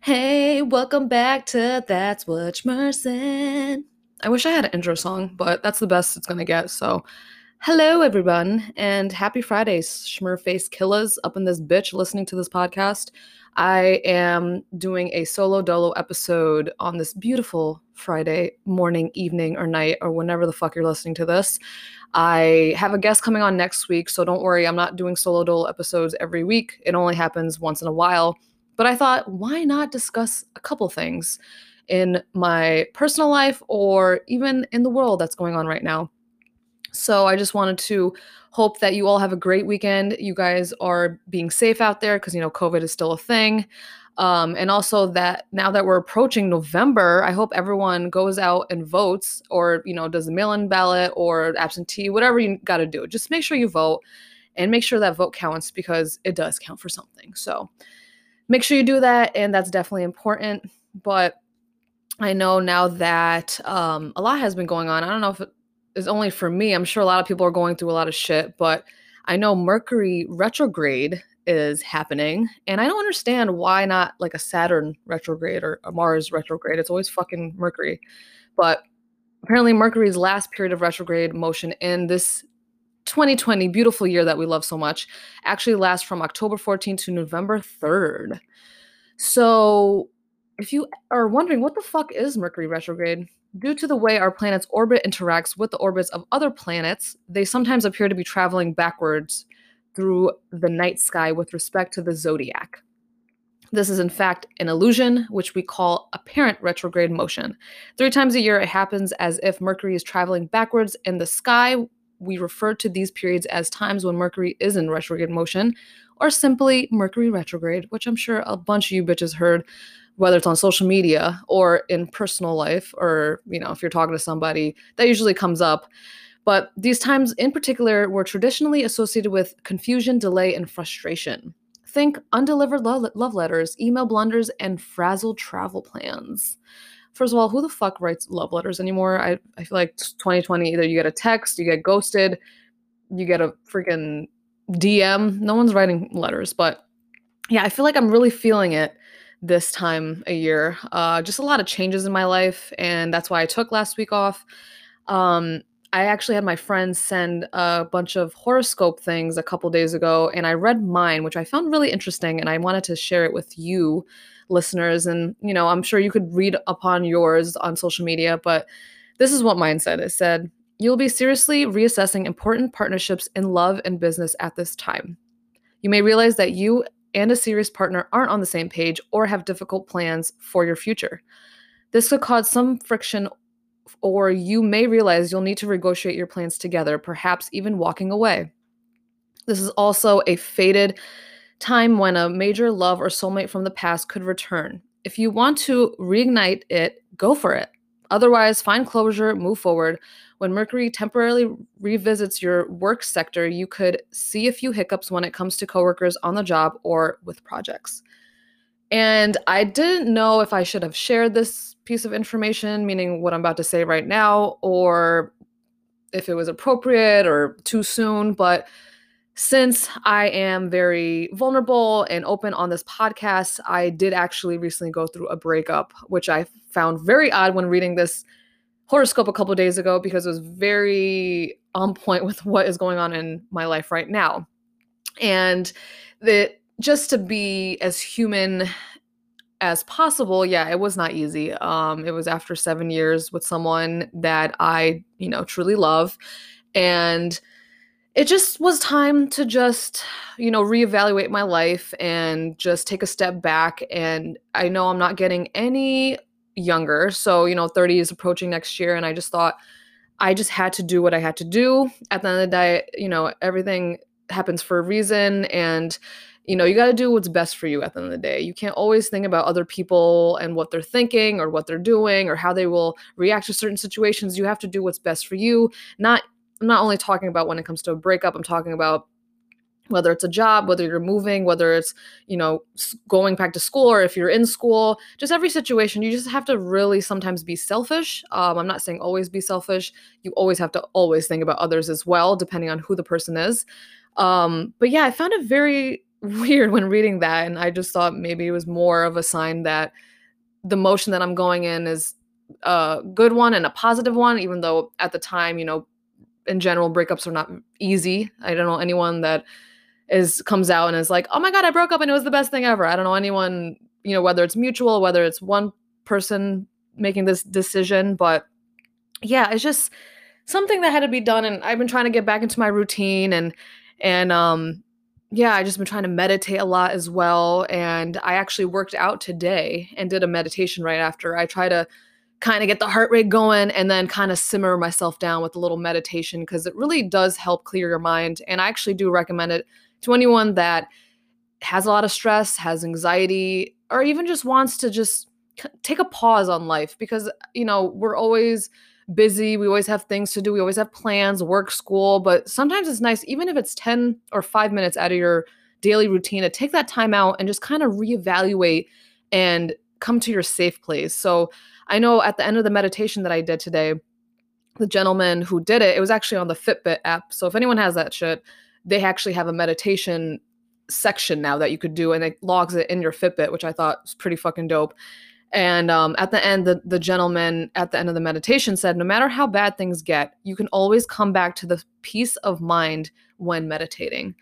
Hey, welcome back to That's What Schmer Said. I wish I had an intro song, but that's the best it's gonna get. So, hello everyone, and happy Fridays, Schmerface killers up in this bitch listening to this podcast. I am doing a solo dolo episode on this beautiful Friday morning, evening, or night, or whenever the fuck you're listening to this. I have a guest coming on next week, so don't worry, I'm not doing solo dolo episodes every week. It only happens once in a while. But I thought, why not discuss a couple things in my personal life or even in the world that's going on right now? So I just wanted to hope that you all have a great weekend. You guys are being safe out there because, you know, COVID is still a thing. Um, and also that now that we're approaching November, I hope everyone goes out and votes or, you know, does a mail in ballot or absentee, whatever you got to do. Just make sure you vote and make sure that vote counts because it does count for something. So make sure you do that. And that's definitely important. But I know now that um, a lot has been going on. I don't know if is only for me. I'm sure a lot of people are going through a lot of shit, but I know Mercury retrograde is happening and i don't understand why not like a saturn retrograde or a mars retrograde it's always fucking mercury but apparently mercury's last period of retrograde motion in this 2020 beautiful year that we love so much actually lasts from october 14th to november 3rd so if you are wondering what the fuck is mercury retrograde due to the way our planet's orbit interacts with the orbits of other planets they sometimes appear to be traveling backwards through the night sky with respect to the zodiac. This is, in fact, an illusion, which we call apparent retrograde motion. Three times a year, it happens as if Mercury is traveling backwards in the sky. We refer to these periods as times when Mercury is in retrograde motion, or simply Mercury retrograde, which I'm sure a bunch of you bitches heard, whether it's on social media or in personal life, or, you know, if you're talking to somebody, that usually comes up. But these times in particular were traditionally associated with confusion, delay, and frustration. Think undelivered lo- love letters, email blunders, and frazzled travel plans. First of all, who the fuck writes love letters anymore? I, I feel like 2020, either you get a text, you get ghosted, you get a freaking DM. No one's writing letters, but yeah, I feel like I'm really feeling it this time a year. Uh, just a lot of changes in my life, and that's why I took last week off. Um, I actually had my friends send a bunch of horoscope things a couple days ago, and I read mine, which I found really interesting, and I wanted to share it with you, listeners. And, you know, I'm sure you could read upon yours on social media, but this is what mine said. It said, You'll be seriously reassessing important partnerships in love and business at this time. You may realize that you and a serious partner aren't on the same page or have difficult plans for your future. This could cause some friction or you may realize you'll need to negotiate your plans together, perhaps even walking away. This is also a faded time when a major love or soulmate from the past could return. If you want to reignite it, go for it. Otherwise, find closure, move forward. When Mercury temporarily revisits your work sector, you could see a few hiccups when it comes to coworkers on the job or with projects. And I didn't know if I should have shared this piece of information, meaning what I'm about to say right now, or if it was appropriate or too soon. But since I am very vulnerable and open on this podcast, I did actually recently go through a breakup, which I found very odd when reading this horoscope a couple days ago because it was very on point with what is going on in my life right now. And that just to be as human as possible yeah it was not easy um it was after 7 years with someone that i you know truly love and it just was time to just you know reevaluate my life and just take a step back and i know i'm not getting any younger so you know 30 is approaching next year and i just thought i just had to do what i had to do at the end of the day you know everything happens for a reason and you know, you got to do what's best for you at the end of the day. You can't always think about other people and what they're thinking or what they're doing or how they will react to certain situations. You have to do what's best for you. Not I'm not only talking about when it comes to a breakup, I'm talking about whether it's a job, whether you're moving, whether it's, you know, going back to school or if you're in school, just every situation, you just have to really sometimes be selfish. Um, I'm not saying always be selfish. You always have to always think about others as well, depending on who the person is. Um, but yeah, I found it very weird when reading that. And I just thought maybe it was more of a sign that the motion that I'm going in is a good one and a positive one, even though at the time, you know, in general, breakups are not easy. I don't know anyone that is comes out and is like, oh my God, I broke up and it was the best thing ever. I don't know anyone, you know, whether it's mutual, whether it's one person making this decision, but yeah, it's just something that had to be done and I've been trying to get back into my routine and and um yeah, I just been trying to meditate a lot as well and I actually worked out today and did a meditation right after. I try to kind of get the heart rate going and then kind of simmer myself down with a little meditation because it really does help clear your mind and I actually do recommend it to anyone that has a lot of stress, has anxiety or even just wants to just take a pause on life because you know, we're always busy. We always have things to do. We always have plans, work, school. But sometimes it's nice, even if it's 10 or five minutes out of your daily routine, to take that time out and just kind of reevaluate and come to your safe place. So I know at the end of the meditation that I did today, the gentleman who did it, it was actually on the Fitbit app. So if anyone has that shit, they actually have a meditation section now that you could do and it logs it in your Fitbit, which I thought was pretty fucking dope. And um, at the end, the, the gentleman at the end of the meditation said, No matter how bad things get, you can always come back to the peace of mind when meditating.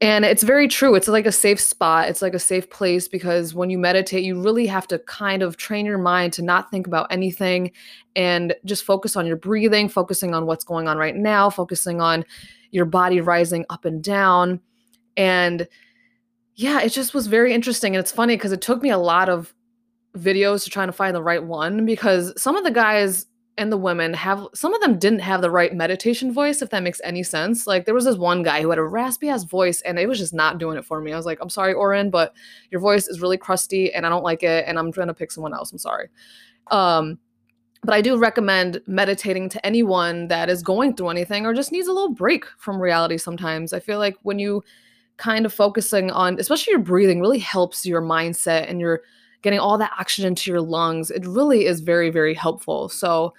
And it's very true. It's like a safe spot. It's like a safe place because when you meditate, you really have to kind of train your mind to not think about anything and just focus on your breathing, focusing on what's going on right now, focusing on your body rising up and down. And yeah, it just was very interesting. And it's funny because it took me a lot of videos to trying to find the right one because some of the guys and the women have some of them didn't have the right meditation voice if that makes any sense. Like there was this one guy who had a raspy ass voice and it was just not doing it for me. I was like i'm sorry oren but your voice is really crusty and i don't like it and i'm trying to pick someone else. I'm sorry. Um but i do recommend meditating to anyone that is going through anything or just needs a little break from reality sometimes. I feel like when you kind of focusing on especially your breathing really helps your mindset and your getting all that oxygen to your lungs, it really is very, very helpful. So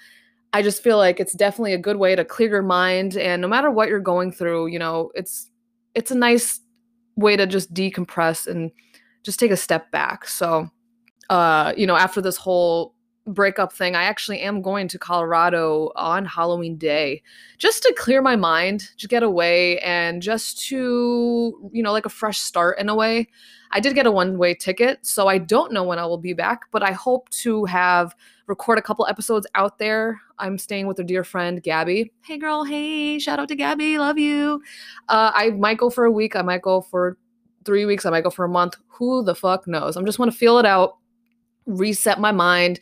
I just feel like it's definitely a good way to clear your mind. And no matter what you're going through, you know, it's it's a nice way to just decompress and just take a step back. So uh, you know, after this whole breakup thing, I actually am going to Colorado on Halloween day just to clear my mind, to get away and just to, you know, like a fresh start in a way. I did get a one way ticket, so I don't know when I will be back, but I hope to have record a couple episodes out there. I'm staying with a dear friend, Gabby. Hey, girl. Hey, shout out to Gabby. Love you. Uh, I might go for a week. I might go for three weeks. I might go for a month. Who the fuck knows? I'm just want to feel it out, reset my mind,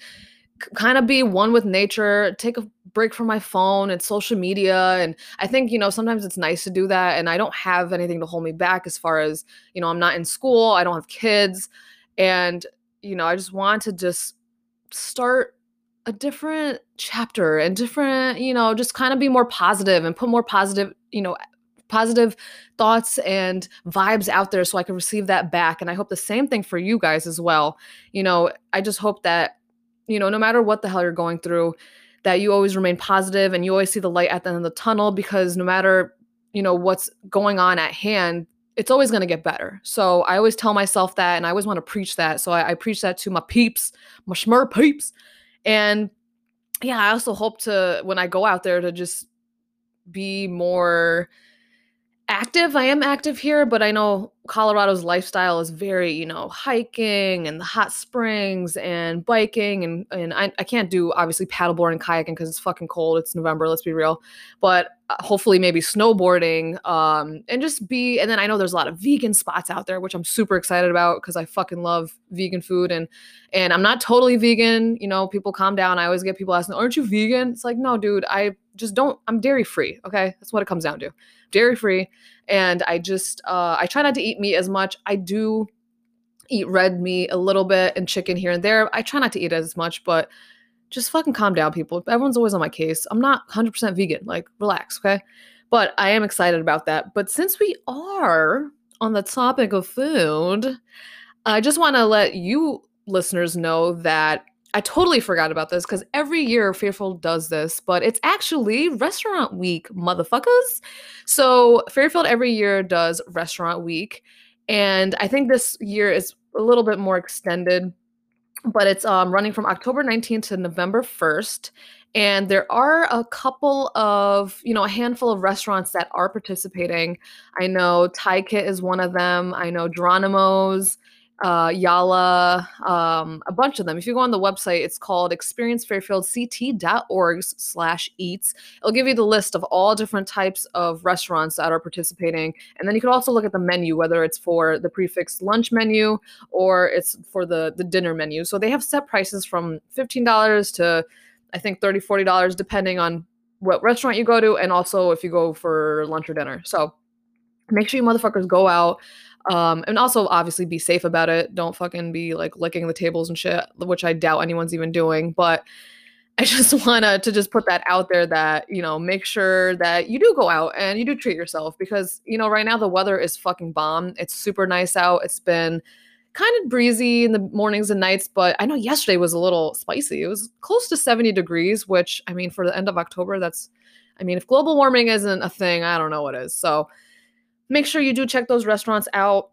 kind of be one with nature, take a break from my phone and social media. And I think, you know, sometimes it's nice to do that. And I don't have anything to hold me back as far as, you know, I'm not in school, I don't have kids. And, you know, I just want to just start a different chapter and different, you know, just kind of be more positive and put more positive, you know, positive thoughts and vibes out there so I can receive that back. And I hope the same thing for you guys as well. You know, I just hope that you know, no matter what the hell you're going through, that you always remain positive and you always see the light at the end of the tunnel because no matter, you know, what's going on at hand, it's always going to get better. So I always tell myself that and I always want to preach that. So I, I preach that to my peeps, my schmur peeps. And yeah, I also hope to, when I go out there, to just be more active. I am active here, but I know Colorado's lifestyle is very, you know, hiking and the hot springs and biking and and I, I can't do obviously paddleboarding and kayaking because it's fucking cold. It's November, let's be real. But uh, hopefully maybe snowboarding um and just be and then I know there's a lot of vegan spots out there which I'm super excited about because I fucking love vegan food and and I'm not totally vegan, you know, people calm down. I always get people asking, "Aren't you vegan?" It's like, "No, dude, I just don't I'm dairy free, okay? That's what it comes down to. Dairy free and I just uh I try not to eat meat as much. I do eat red meat a little bit and chicken here and there. I try not to eat as much, but just fucking calm down, people. Everyone's always on my case. I'm not 100% vegan. Like, relax, okay? But I am excited about that. But since we are on the topic of food, I just want to let you listeners know that I totally forgot about this because every year Fairfield does this, but it's actually restaurant week, motherfuckers. So Fairfield every year does restaurant week. And I think this year is a little bit more extended, but it's um, running from October 19th to November 1st. And there are a couple of, you know, a handful of restaurants that are participating. I know Thai Kit is one of them. I know Geronimo's, uh, Yala, um, a bunch of them. If you go on the website, it's called experiencefairfieldct.org slash eats. It'll give you the list of all different types of restaurants that are participating. And then you can also look at the menu, whether it's for the prix fixe lunch menu or it's for the, the dinner menu. So they have set prices from $15 to I think $30, $40 depending on what restaurant you go to and also if you go for lunch or dinner. So make sure you motherfuckers go out. Um, and also obviously be safe about it. Don't fucking be like licking the tables and shit, which I doubt anyone's even doing. But I just wanna to just put that out there that, you know, make sure that you do go out and you do treat yourself because, you know, right now the weather is fucking bomb. It's super nice out. It's been kind of breezy in the mornings and nights, but I know yesterday was a little spicy. It was close to 70 degrees, which I mean, for the end of October, that's, I mean, if global warming isn't a thing, I don't know what is. So make sure you do check those restaurants out.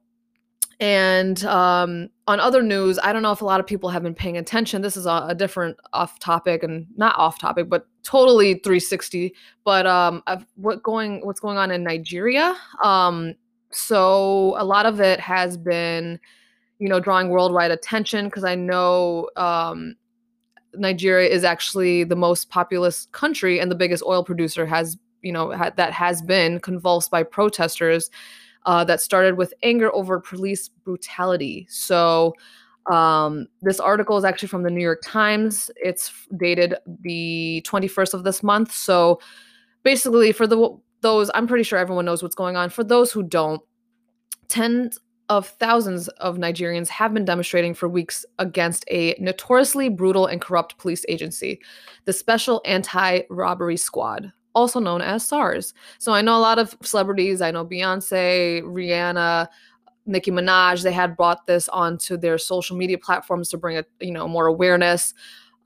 And um, on other news, I don't know if a lot of people have been paying attention. This is a, a different off topic and not off topic, but totally 360. But um, what going what's going on in Nigeria? Um, so a lot of it has been you know, drawing worldwide attention because I know um, Nigeria is actually the most populous country and the biggest oil producer has, you know, ha- that has been convulsed by protesters uh, that started with anger over police brutality. So, um, this article is actually from the New York Times. It's dated the 21st of this month. So, basically, for the those, I'm pretty sure everyone knows what's going on. For those who don't, tens of thousands of Nigerians have been demonstrating for weeks against a notoriously brutal and corrupt police agency, the Special Anti Robbery Squad, also known as SARS. So I know a lot of celebrities, I know Beyonce, Rihanna, Nicki Minaj, they had brought this onto their social media platforms to bring a, you know, more awareness.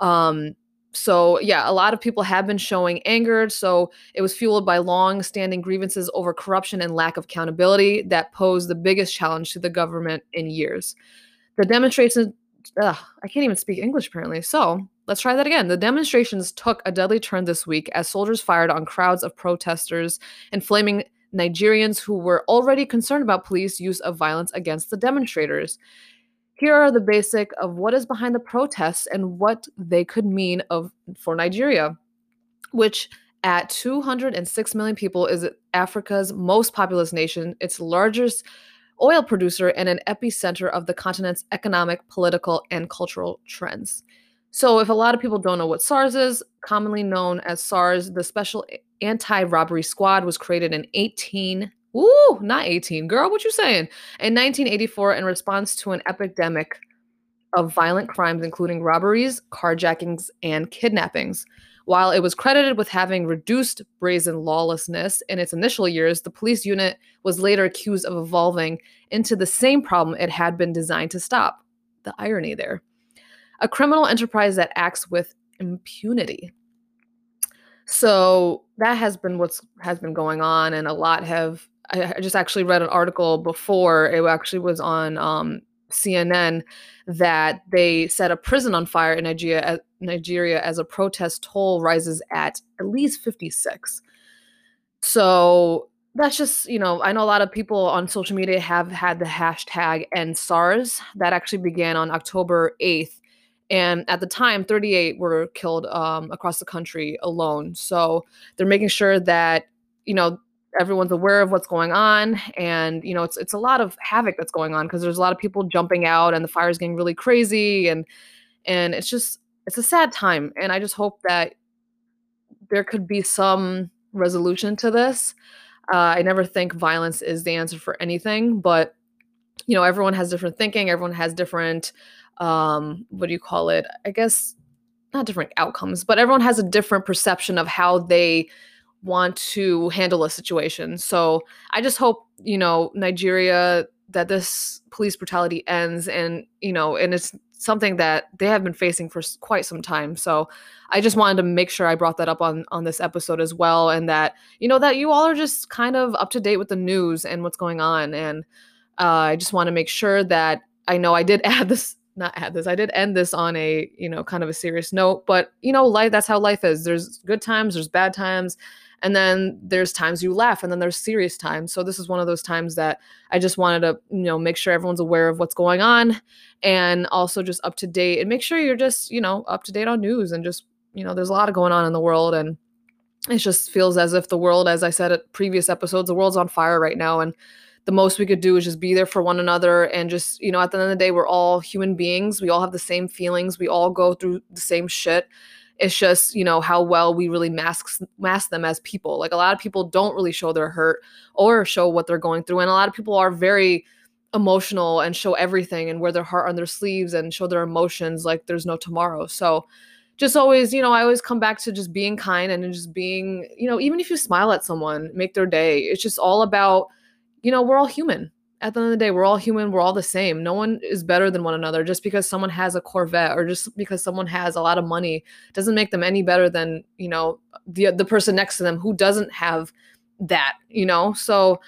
Um, so yeah, a lot of people have been showing anger. So it was fueled by long-standing grievances over corruption and lack of accountability that posed the biggest challenge to the government in years. The demonstrations, ugh, I can't even speak English apparently. So let's try that again. The demonstrations took a deadly turn this week as soldiers fired on crowds of protesters, inflaming Nigerians who were already concerned about police use of violence against the demonstrators. Here are the basic of what is behind the protests and what they could mean of for Nigeria, which at 206 million people is Africa's most populous nation, its largest oil producer and an epicenter of the continent's economic, political, and cultural trends. So, if a lot of people don't know what SARS is, commonly known as SARS, the Special Anti Robbery Squad was created in 18 Ooh, not 18. Girl, what you saying? In 1984, in response to an epidemic of violent crimes, including robberies, carjackings, and kidnappings. While it was credited with having reduced brazen lawlessness in its initial years, the police unit was later accused of evolving into the same problem it had been designed to stop. The irony there. A criminal enterprise that acts with impunity. So that has been what's has been going on, and a lot have I, just actually read an article before it actually was on um, CNN that they set a prison on fire in Nigeria, Nigeria as a protest toll rises at at least 56. So that's just, you know, I know a lot of people on social media have had the hashtag end SARS that actually began on October 8th. And at the time, 38 were killed um, across the country alone. So they're making sure that, you know, everyone's aware of what's going on and you know it's it's a lot of havoc that's going on because there's a lot of people jumping out and the fire's getting really crazy and and it's just it's a sad time and i just hope that there could be some resolution to this. Uh, i never think violence is the answer for anything but you know everyone has different thinking everyone has different um what do you call it? I guess not different outcomes but everyone has a different perception of how they want to handle a situation. So I just hope, you know, Nigeria that this police brutality ends and, you know, and it's something that they have been facing for quite some time. So I just wanted to make sure I brought that up on on this episode as well and that, you know, that you all are just kind of up to date with the news and what's going on and Uh, I just want to make sure that I know I did add this, not add this, I did end this on a, you know, kind of a serious note, but you know, life, that's how life is. There's good times, there's bad times. And then there's times you laugh and then there's serious times. So this is one of those times that I just wanted to, you know, make sure everyone's aware of what's going on and also just up to date and make sure you're just, you know, up to date on news and just, you know, there's a lot of going on in the world and it just feels as if the world as I said at previous episodes, the world's on fire right now. And the most we could do is just be there for one another and just you know at the end of the day we're all human beings. We all have the same feelings. We all go through the same shit it's just you know how well we really mask mask them as people like a lot of people don't really show their hurt or show what they're going through and a lot of people are very emotional and show everything and wear their heart on their sleeves and show their emotions like there's no tomorrow so just always you know i always come back to just being kind and just being you know even if you smile at someone make their day it's just all about you know, we're all human. At the end of the day, we're all human. We're all the same. No one is better than one another. Just because someone has a Corvette or just because someone has a lot of money doesn't make them any better than, you know, the the person next to them who doesn't have that, you know? So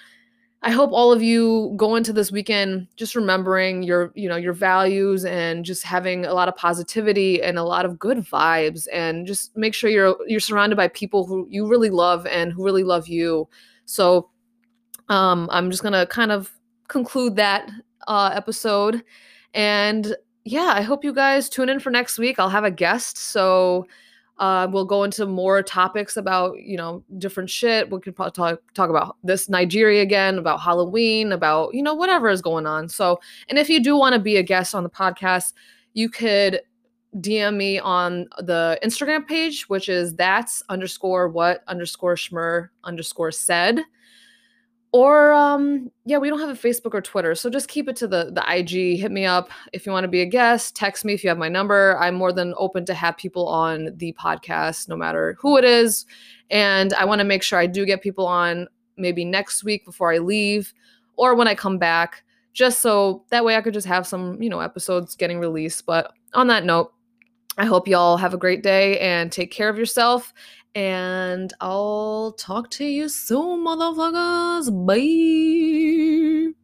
I hope all of you go into this weekend just remembering your, you know, your values and just having a lot of positivity and a lot of good vibes and just make sure you're you're surrounded by people who you really love and who really love you. So um, I'm just gonna kind of conclude that uh, episode, and yeah, I hope you guys tune in for next week. I'll have a guest, so uh, we'll go into more topics about you know different shit. We could probably talk talk about this Nigeria again, about Halloween, about you know whatever is going on. So, and if you do want to be a guest on the podcast, you could DM me on the Instagram page, which is that's underscore what underscore schmer underscore said or um yeah we don't have a facebook or twitter so just keep it to the the ig hit me up if you want to be a guest text me if you have my number i'm more than open to have people on the podcast no matter who it is and i want to make sure i do get people on maybe next week before i leave or when i come back just so that way i could just have some you know episodes getting released but on that note i hope y'all have a great day and take care of yourself and I'll talk to you soon, motherfuckers. Bye.